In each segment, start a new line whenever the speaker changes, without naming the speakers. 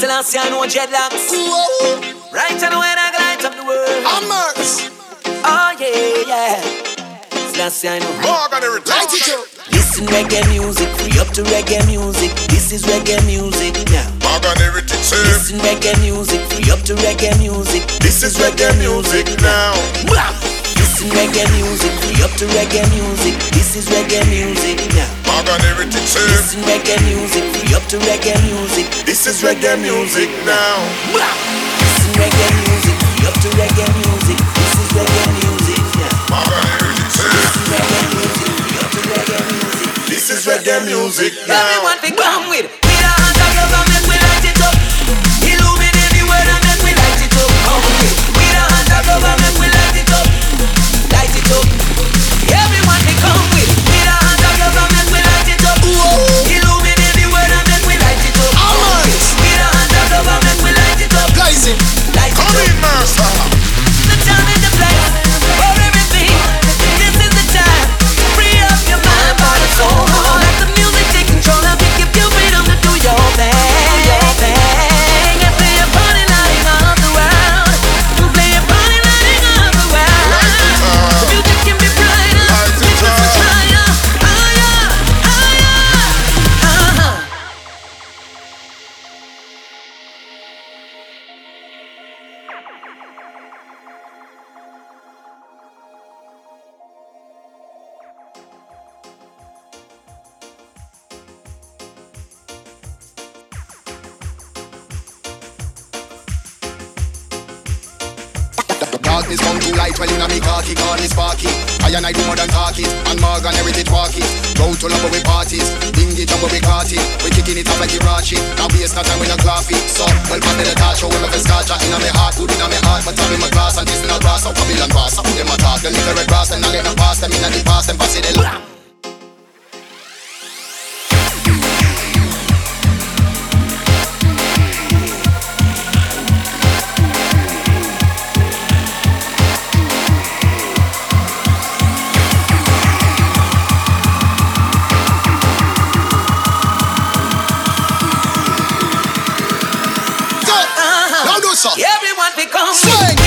Selassie, no jetlags. Right and when I light up the world.
Amherst.
Oh, yeah, yeah. Selassie, I know.
Morgan, every time.
Listen reggae music, free up to reggae music. This is reggae music now.
Morgan, everything same.
Listen reggae music, free up to reggae music.
This is reggae music now.
Blah. Listen reggae music, We up to reggae music. This is reggae music now.
Morgan everything sir.
Listen reggae music, We up to reggae music.
This is reggae music now.
Listen reggae music, We up to reggae music. This is reggae music now.
Morgan everything.
Listen reggae music, We up to reggae music.
This is reggae music now.
Everyone be come with.
Darkness come to light, well in a me cocky, gone is sparky. I and I do more than talk it, and Morgan heritage walk Go to love with parties, ding jump up with party. We kicking it up like Hirachi, now waste no we with no coffee. So, well, to the torch, oh, we if it's scotch,
Everyone become
swing.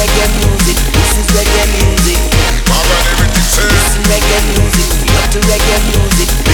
reggae music. This is reggae music.
This is reggae music.
We up to reggae music.